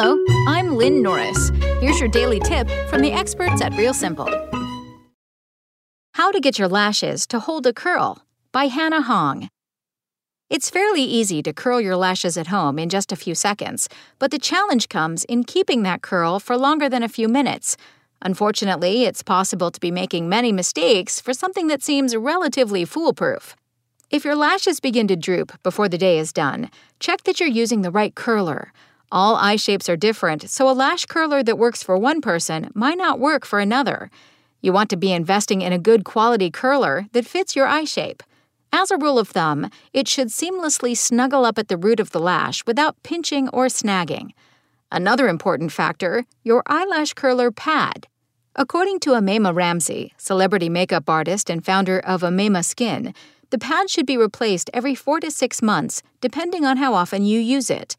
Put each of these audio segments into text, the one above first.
Hello, I'm Lynn Norris. Here's your daily tip from the experts at Real Simple. How to get your lashes to hold a curl by Hannah Hong. It's fairly easy to curl your lashes at home in just a few seconds, but the challenge comes in keeping that curl for longer than a few minutes. Unfortunately, it's possible to be making many mistakes for something that seems relatively foolproof. If your lashes begin to droop before the day is done, check that you're using the right curler. All eye shapes are different, so a lash curler that works for one person might not work for another. You want to be investing in a good quality curler that fits your eye shape. As a rule of thumb, it should seamlessly snuggle up at the root of the lash without pinching or snagging. Another important factor your eyelash curler pad. According to Amema Ramsey, celebrity makeup artist and founder of Amema Skin, the pad should be replaced every four to six months, depending on how often you use it.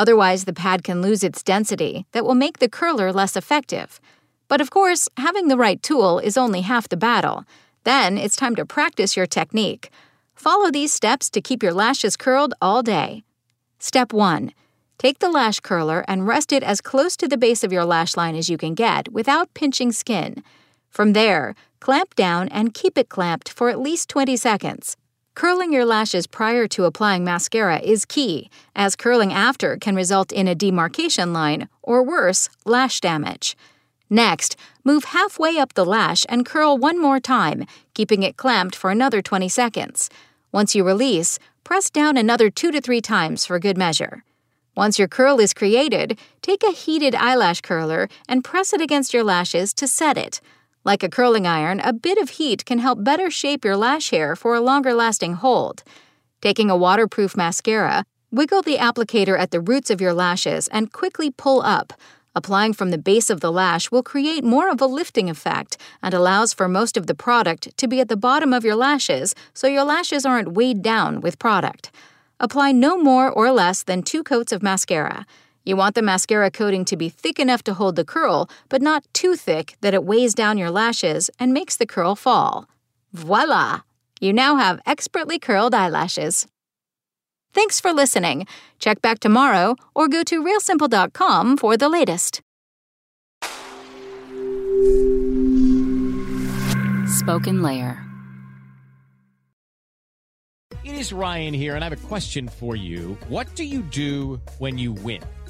Otherwise, the pad can lose its density that will make the curler less effective. But of course, having the right tool is only half the battle. Then it's time to practice your technique. Follow these steps to keep your lashes curled all day. Step 1. Take the lash curler and rest it as close to the base of your lash line as you can get without pinching skin. From there, clamp down and keep it clamped for at least 20 seconds. Curling your lashes prior to applying mascara is key, as curling after can result in a demarcation line, or worse, lash damage. Next, move halfway up the lash and curl one more time, keeping it clamped for another 20 seconds. Once you release, press down another two to three times for good measure. Once your curl is created, take a heated eyelash curler and press it against your lashes to set it. Like a curling iron, a bit of heat can help better shape your lash hair for a longer lasting hold. Taking a waterproof mascara, wiggle the applicator at the roots of your lashes and quickly pull up. Applying from the base of the lash will create more of a lifting effect and allows for most of the product to be at the bottom of your lashes so your lashes aren't weighed down with product. Apply no more or less than two coats of mascara. You want the mascara coating to be thick enough to hold the curl, but not too thick that it weighs down your lashes and makes the curl fall. Voila! You now have expertly curled eyelashes. Thanks for listening. Check back tomorrow or go to realsimple.com for the latest. SpokenLayer. It is Ryan here, and I have a question for you. What do you do when you win?